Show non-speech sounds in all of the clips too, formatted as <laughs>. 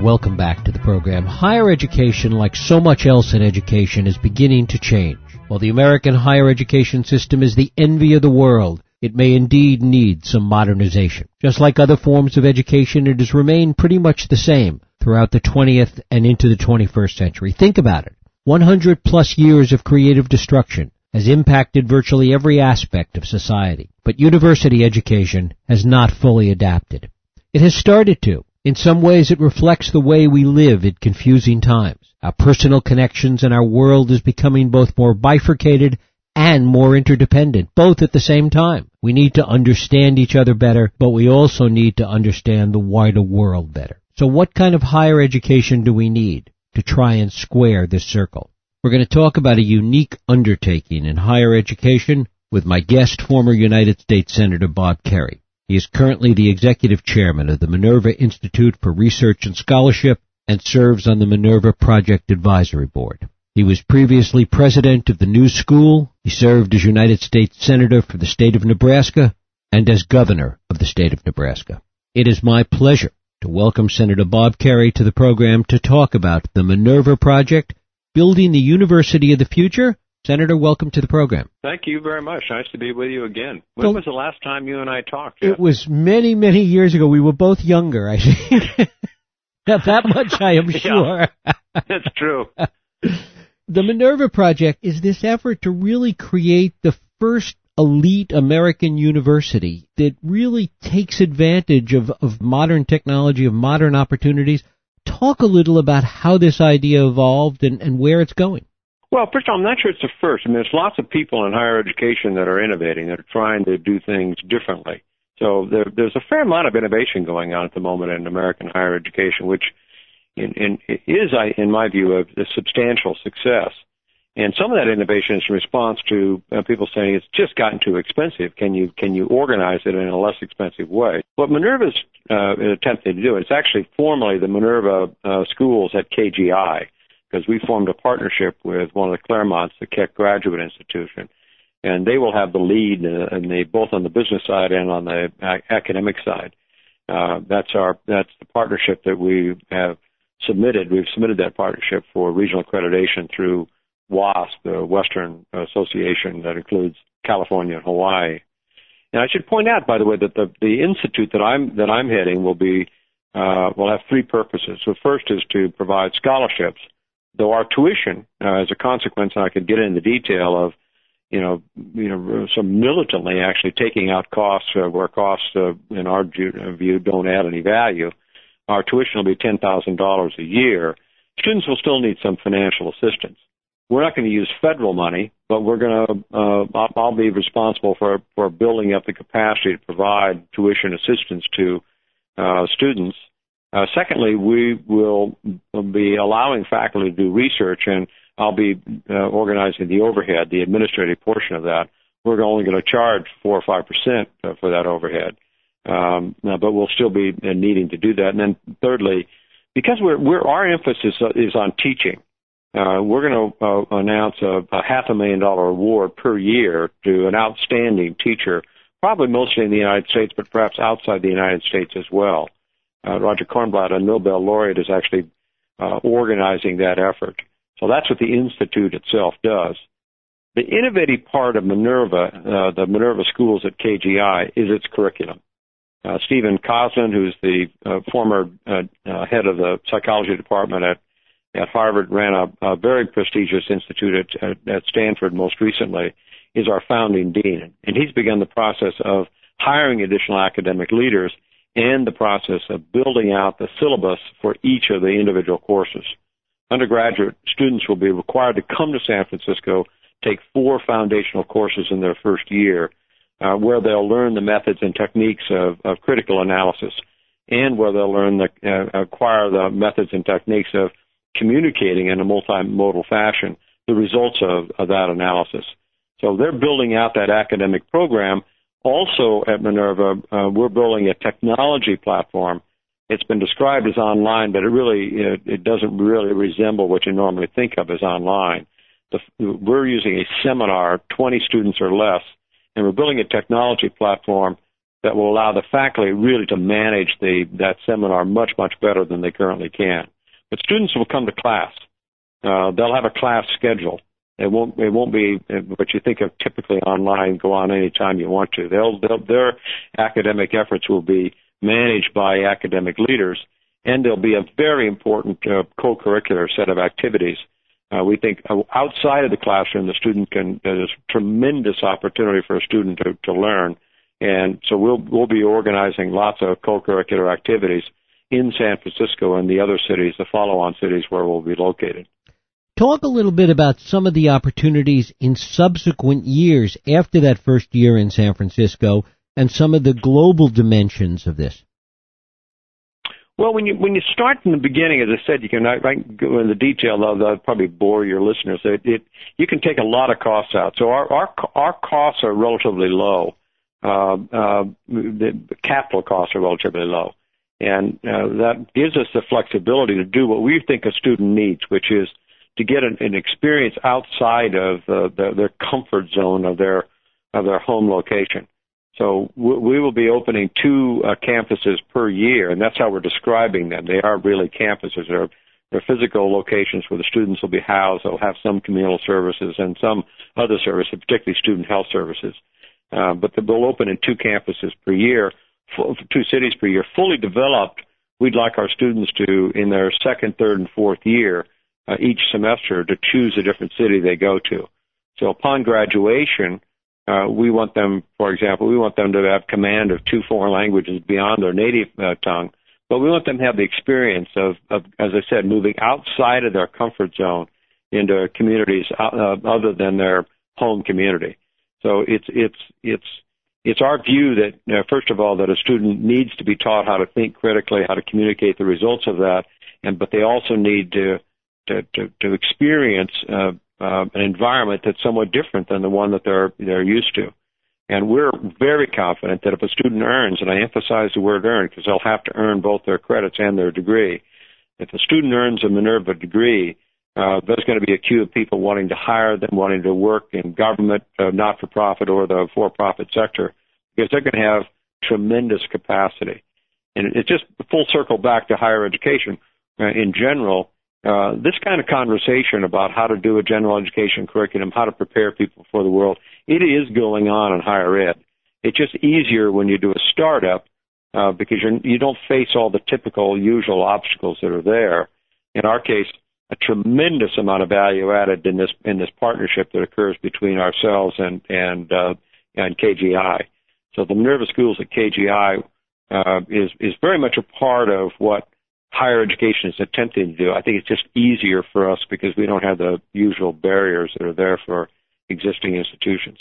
Welcome back to the program. Higher education, like so much else in education, is beginning to change. While the American higher education system is the envy of the world, it may indeed need some modernization. Just like other forms of education, it has remained pretty much the same throughout the 20th and into the 21st century. Think about it. 100 plus years of creative destruction has impacted virtually every aspect of society. But university education has not fully adapted. It has started to. In some ways, it reflects the way we live in confusing times. Our personal connections and our world is becoming both more bifurcated and more interdependent, both at the same time. We need to understand each other better, but we also need to understand the wider world better. So what kind of higher education do we need to try and square this circle? We're going to talk about a unique undertaking in higher education with my guest, former United States Senator Bob Kerrey. He is currently the executive chairman of the Minerva Institute for Research and Scholarship and serves on the Minerva Project Advisory Board. He was previously president of the New School. He served as United States Senator for the state of Nebraska and as governor of the state of Nebraska. It is my pleasure to welcome Senator Bob Kerrey to the program to talk about the Minerva Project, building the University of the Future, Senator, welcome to the program. Thank you very much. Nice to be with you again. When well, was the last time you and I talked? Jeff? It was many, many years ago. We were both younger, I think. <laughs> that much I am <laughs> sure. Yeah, <laughs> That's true. the Minerva Project is this effort to really create the first elite American university that really takes advantage of, of modern technology, of modern opportunities. Talk a little about how this idea evolved and, and where it's going. Well, first of all, I'm not sure it's the first. I mean, there's lots of people in higher education that are innovating, that are trying to do things differently. So there, there's a fair amount of innovation going on at the moment in American higher education, which in, in, is, in my view, a, a substantial success. And some of that innovation is in response to uh, people saying it's just gotten too expensive. Can you can you organize it in a less expensive way? What Minerva's uh, attempting to do, it's actually formally the Minerva uh, schools at KGI because we formed a partnership with one of the Claremonts, the Keck Graduate Institution, and they will have the lead, uh, and they both on the business side and on the academic side. Uh, that's our that's the partnership that we have submitted. We've submitted that partnership for regional accreditation through WASC, the Western Association that includes California and Hawaii. And I should point out, by the way, that the the institute that I'm that I'm heading will be uh, will have three purposes. The first is to provide scholarships though our tuition, uh, as a consequence, and I could get into detail of, you know, you know, some militantly actually taking out costs uh, where costs, uh, in our view, don't add any value. Our tuition will be ten thousand dollars a year. Students will still need some financial assistance. We're not going to use federal money, but we're going to. Uh, I'll, I'll be responsible for for building up the capacity to provide tuition assistance to uh, students uh, secondly, we will be allowing faculty to do research, and I'll be uh, organizing the overhead, the administrative portion of that. We're only going to charge four or five percent for that overhead, um, but we'll still be needing to do that. And then thirdly, because we're, we're our emphasis is on teaching, uh, we're going to uh, announce a, a half a million dollar award per year to an outstanding teacher, probably mostly in the United States, but perhaps outside the United States as well uh, Roger Kornberg, a Nobel laureate, is actually uh, organizing that effort. So that's what the institute itself does. The innovative part of Minerva, uh, the Minerva schools at KGI, is its curriculum. Uh, Stephen Kosslyn, who's the uh, former uh, uh, head of the psychology department at at Harvard, ran a, a very prestigious institute at, at Stanford most recently, is our founding dean, and he's begun the process of hiring additional academic leaders and the process of building out the syllabus for each of the individual courses. Undergraduate students will be required to come to San Francisco, take four foundational courses in their first year, uh, where they'll learn the methods and techniques of, of critical analysis, and where they'll learn the, uh, acquire the methods and techniques of communicating in a multimodal fashion the results of, of that analysis. So they're building out that academic program also at Minerva, uh, we're building a technology platform. It's been described as online, but it really it, it doesn't really resemble what you normally think of as online. The, we're using a seminar, 20 students or less, and we're building a technology platform that will allow the faculty really to manage the that seminar much much better than they currently can. But students will come to class. Uh, they'll have a class schedule. It won't it won't be what you think of typically online. Go on anytime you want to. They'll, they'll their academic efforts will be managed by academic leaders, and there'll be a very important uh, co-curricular set of activities. Uh, we think uh, outside of the classroom, the student can there's tremendous opportunity for a student to, to learn, and so we'll we'll be organizing lots of co-curricular activities in San Francisco and the other cities, the follow-on cities where we'll be located. Talk a little bit about some of the opportunities in subsequent years after that first year in San Francisco and some of the global dimensions of this. Well, when you when you start from the beginning, as I said, you can I, I can go into detail. Though that'll probably bore your listeners. It, it you can take a lot of costs out. So our our our costs are relatively low. Uh, uh, the capital costs are relatively low, and uh, that gives us the flexibility to do what we think a student needs, which is to get an, an experience outside of the, their comfort zone of their of their home location. So we will be opening two uh, campuses per year, and that's how we're describing them. They are really campuses. They're, they're physical locations where the students will be housed. They'll have some communal services and some other services, particularly student health services. Uh, but they'll open in two campuses per year, full, two cities per year, fully developed. We'd like our students to, in their second, third, and fourth year, uh, each semester, to choose a different city they go to. So upon graduation, uh, we want them, for example, we want them to have command of two foreign languages beyond their native uh, tongue, but we want them to have the experience of, of, as I said, moving outside of their comfort zone into communities uh, other than their home community. So it's it's it's it's our view that uh, first of all that a student needs to be taught how to think critically, how to communicate the results of that, and but they also need to to to, to experience uh, uh, an environment that's somewhat different than the one that they're they're used to. And we're very confident that if a student earns, and I emphasize the word earn because they'll have to earn both their credits and their degree. If a student earns a Minerva degree, uh, there's going to be a queue of people wanting to hire them, wanting to work in government, uh, not-for-profit, or the for-profit sector, because they're going to have tremendous capacity. And it's just full circle back to higher education uh, in general. Uh, this kind of conversation about how to do a general education curriculum, how to prepare people for the world, it is going on in higher ed. It's just easier when you do a startup uh, because you're, you don't face all the typical usual obstacles that are there. In our case, a tremendous amount of value added in this in this partnership that occurs between ourselves and and uh, and KGI. So the Minerva Schools at KGI uh, is is very much a part of what higher education is attempting to do. I think it's just easier for us because we don't have the usual barriers that are there for existing institutions.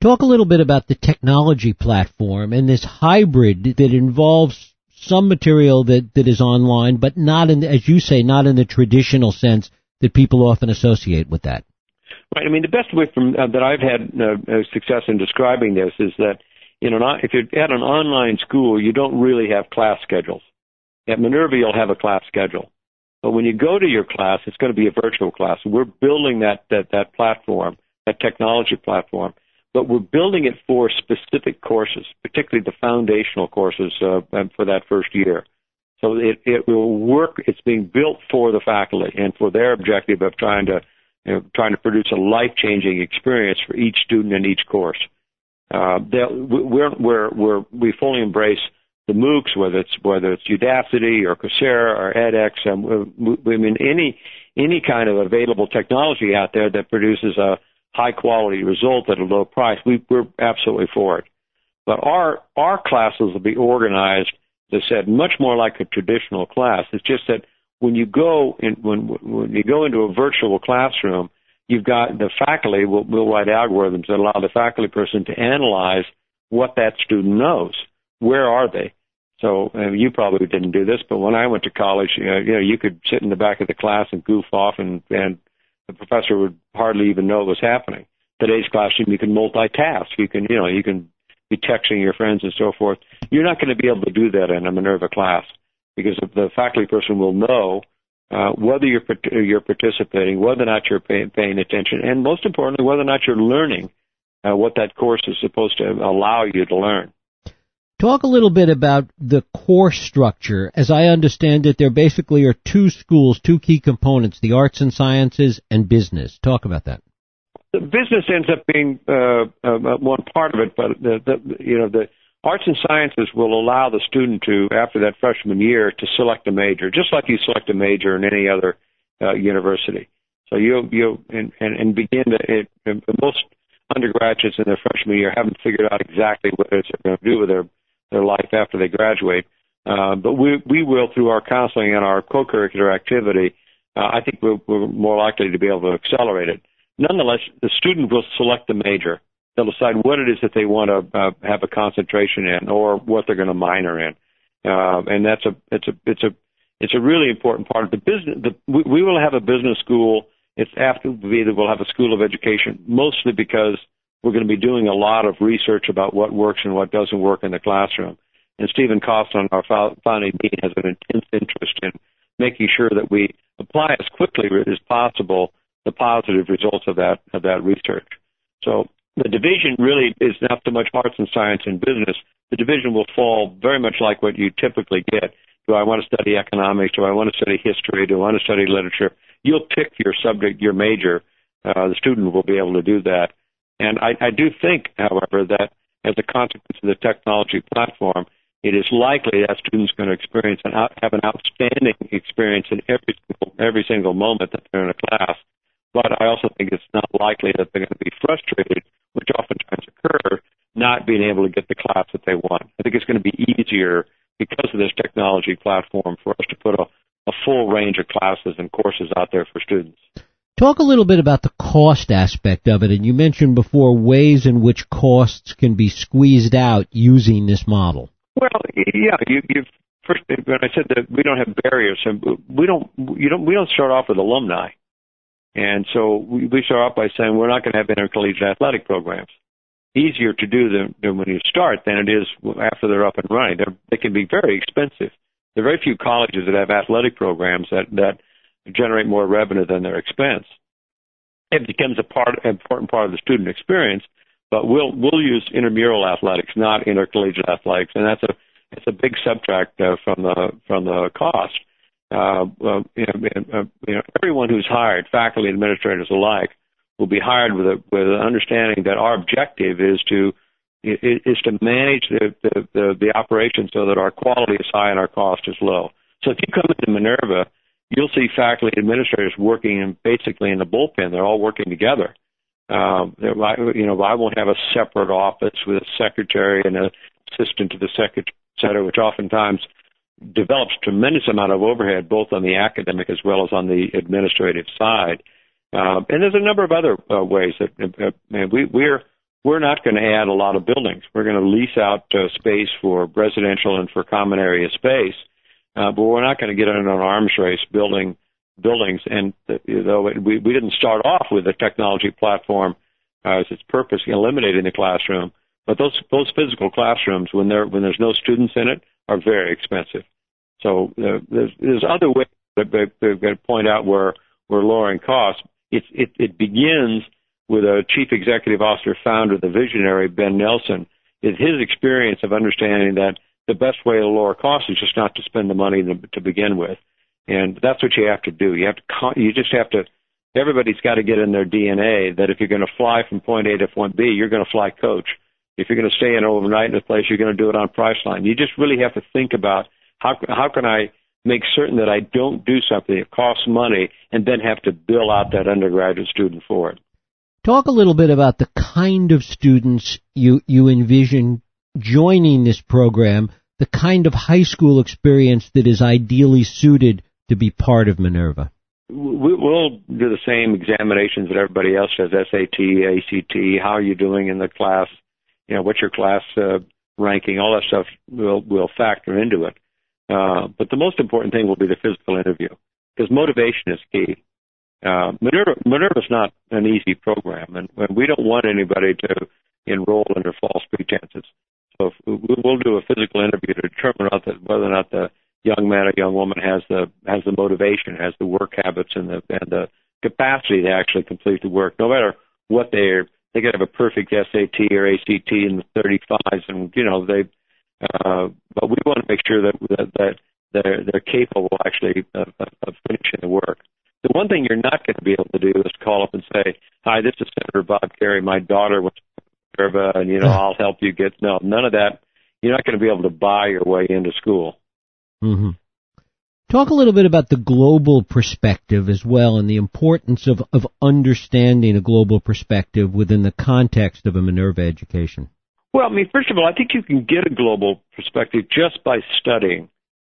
Talk a little bit about the technology platform and this hybrid that involves some material that, that is online, but not in, as you say, not in the traditional sense that people often associate with that. Right. I mean, the best way from, uh, that I've had uh, uh success in describing this is that in an, if you're at an online school, you don't really have class schedules. At Minerva, you'll have a class schedule. But when you go to your class, it's going to be a virtual class. We're building that, that, that platform, that technology platform, but we're building it for specific courses, particularly the foundational courses uh, for that first year. So it, it will work. It's being built for the faculty and for their objective of trying to you know, trying to produce a life-changing experience for each student in each course. Uh, we're, we're, we're, we fully embrace the MOOCs, whether it's whether it's Udacity or Coursera or edX. Um, I mean, any any kind of available technology out there that produces a high quality result at a low price, we, we're absolutely for it. But our our classes will be organized, as I said, much more like a traditional class. It's just that when you go in, when when you go into a virtual classroom, you've got the faculty will, will write algorithms that allow the faculty person to analyze what that student knows. Where are they? So uh, you probably didn't do this, but when I went to college, uh, you know, you could sit in the back of the class and goof off, and and the professor would hardly even know what was happening. Today's classroom, you can multitask. You can, you know, you can be texting your friends and so forth. You're not going to be able to do that in a Minerva class because the faculty person will know uh, whether you're you're participating, whether or not you're pay, paying attention, and most importantly, whether or not you're learning uh, what that course is supposed to allow you to learn. Talk a little bit about the core structure. As I understand it, there basically are two schools, two key components, the arts and sciences and business. Talk about that. The business ends up being uh, uh, one part of it, but the, the you know the arts and sciences will allow the student to, after that freshman year, to select a major, just like you select a major in any other uh, university. So you you and, and, and begin to it, most undergraduates in their freshman year haven't figured out exactly what it is they're going to do with their their life after they graduate. Uh, but we we will through our counseling and our co-curricular activity. Uh, I think we're, we're more likely to be able to accelerate it. Nonetheless, the student will select the major. They'll decide what it is that they want to uh, have a concentration in, or what they're going to minor in, uh, and that's a it's a it's a it's a really important part of the business. The, we, we will have a business school it's after that we'll have a school of education, mostly because we're going to be doing a lot of research about what works and what doesn't work in the classroom. And Stephen Kosslyn, our founding dean, has an intense interest in making sure that we apply as quickly as possible the positive results of that of that research. So the division really is not so much arts and science and business. The division will fall very much like what you typically get. Do I want to study economics? Do I want to study history? Do I want to study literature? you'll pick your subject, your major. Uh, the student will be able to do that. And I, I do think, however, that as a consequence of the technology platform, it is likely that students are going to experience and have an outstanding experience in every single, every single moment that they're in a class. But I also think it's not likely that they're going to be frustrated, which oftentimes occur, not being able to get the class that they want. I think it's going to be easier because of this technology platform for us to put a, a full range of classes and courses out there for students. Talk a little bit about the cost aspect of it, and you mentioned before ways in which costs can be squeezed out using this model. Well, yeah, you, you first when I said that we don't have barriers, we don't you don't we don't start off with alumni, and so we, we start off by saying we're not going to have intercollegiate athletic programs. Easier to do than, than when you start than it is after they're up and running. They're, they can be very expensive. There are very few colleges that have athletic programs that, that generate more revenue than their expense. It becomes a part, important part of the student experience, but we'll we'll use intramural athletics, not intercollegiate athletics, and that's a it's a big subtract uh, from the from the cost. Uh, you, know, uh, you know, everyone who's hired, faculty administrators alike, will be hired with a with an understanding that our objective is to is to manage the, the, the, the operation so that our quality is high and our cost is low. So if you come into Minerva, you'll see faculty administrators working in basically in the bullpen. They're all working together. Um, you know, I won't have a separate office with a secretary and an assistant to the secretary, et cetera, which oftentimes develops tremendous amount of overhead, both on the academic as well as on the administrative side. Um, and there's a number of other uh, ways that uh, we, we're we're not going to add a lot of buildings. We're going to lease out uh, space for residential and for common area space, uh, but we're not going to get in an arms race building buildings. And though it, we we didn't start off with a technology platform uh, as its purpose, eliminating the classroom, but those those physical classrooms, when there when there's no students in it, are very expensive. So uh, there's there's other ways that we're going to point out where we're lowering costs. It it, it begins with a chief executive officer founder, the visionary Ben Nelson, is his experience of understanding that the best way to lower costs is just not to spend the money to, to begin with, and that's what you have to do. You have to you just have to. Everybody's got to get in their DNA that if you're going to fly from point A to point B, you're going to fly coach. If you're going to stay in overnight in a place, you're going to do it on Priceline. You just really have to think about how how can I make certain that I don't do something that costs money and then have to bill out that undergraduate student for it. Talk a little bit about the kind of students you, you envision joining this program, the kind of high school experience that is ideally suited to be part of Minerva. We'll do the same examinations that everybody else does, SAT, ACT, how are you doing in the class, you know, what's your class uh, ranking, all that stuff will, will factor into it. Uh, but the most important thing will be the physical interview because motivation is key. Uh, Minerva Minerva's not an easy program, and, and we don't want anybody to enroll under false pretenses. So we'll do a physical interview to determine whether or not the young man or young woman has the has the motivation, has the work habits, and the and the capacity to actually complete the work. No matter what they're, they could have a perfect SAT or ACT in the 35s, and you know they uh, but we want to make sure that that, that they're they're capable actually of, of, of finishing the work. The one thing you're not going to be able to do is call up and say, "Hi, this is Senator Bob Kerrey. My daughter was Minerva, and you know <laughs> I'll help you get." No, none of that. You're not going to be able to buy your way into school. Mm-hmm. Talk a little bit about the global perspective as well and the importance of, of understanding a global perspective within the context of a Minerva education. Well, I mean, first of all, I think you can get a global perspective just by studying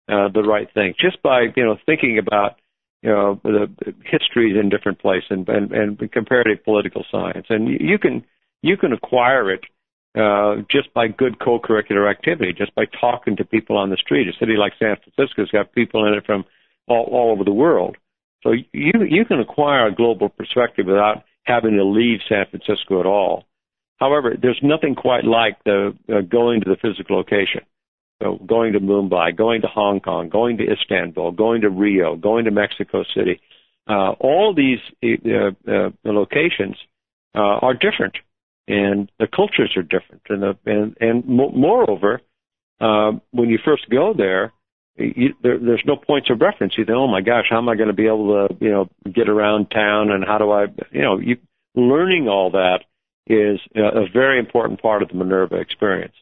uh, the right thing, just by you know thinking about you know the histories in different places and, and, and comparative political science, and you can you can acquire it uh, just by good co-curricular activity, just by talking to people on the street. A city like San Francisco's got people in it from all, all over the world. So you you can acquire a global perspective without having to leave San Francisco at all. However, there's nothing quite like the uh, going to the physical location. So going to Mumbai, going to Hong Kong, going to Istanbul, going to Rio, going to Mexico City. Uh, all these uh, uh, locations uh, are different and the cultures are different. And the, and and moreover, uh, when you first go there, you, there, there's no points of reference. You think, oh my gosh, how am I going to be able to you know get around town, and how do I you know you learning all that is a very important part of the Minerva experience.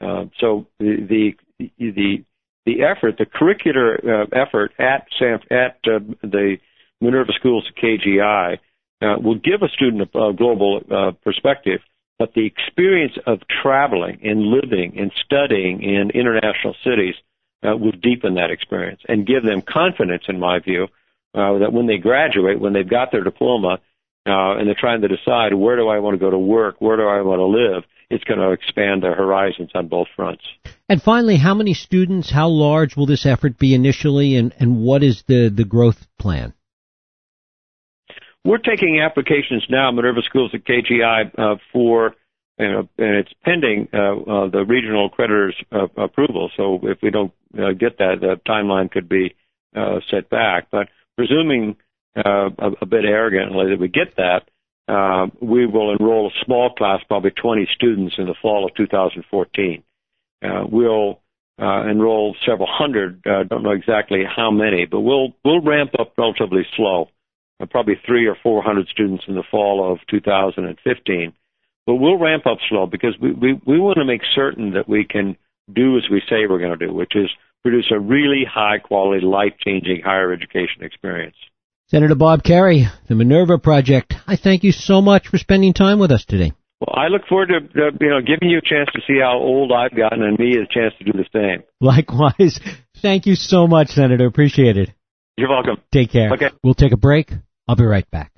Uh, so the the the the effort, the curricular uh, effort at San, at uh, the Minerva schools at KGI uh, will give a student a, a global uh, perspective, but the experience of traveling and living and studying in international cities uh, will deepen that experience and give them confidence, in my view, uh, that when they graduate, when they've got their diploma, uh, and they're trying to decide where do I want to go to work, where do I want to live, it's going to expand their horizons on both fronts. And finally, how many students, how large will this effort be initially, and, and what is the, the growth plan? We're taking applications now, Minerva Schools at KGI, uh, for and it's pending uh, uh, the regional accreditors' uh, approval. So if we don't uh, get that, the timeline could be uh, set back. But presuming uh, a, a bit arrogantly that we get that, uh, we will enroll a small class, probably 20 students, in the fall of 2014. Uh, we'll uh, enroll several hundred. Uh, don't know exactly how many, but we'll we'll ramp up relatively slow probably three or four hundred students in the fall of 2015. But we'll ramp up slow because we, we, we want to make certain that we can do as we say we're going to do, which is produce a really high quality, life changing higher education experience. Senator Bob Kerrey, the Minerva Project, I thank you so much for spending time with us today. Well, I look forward to uh, you know giving you a chance to see how old I've gotten and me a chance to do the same. Likewise. <laughs> Thank you so much, Senator. Appreciate it. You're welcome. Take care. Okay. We'll take a break. I'll be right back.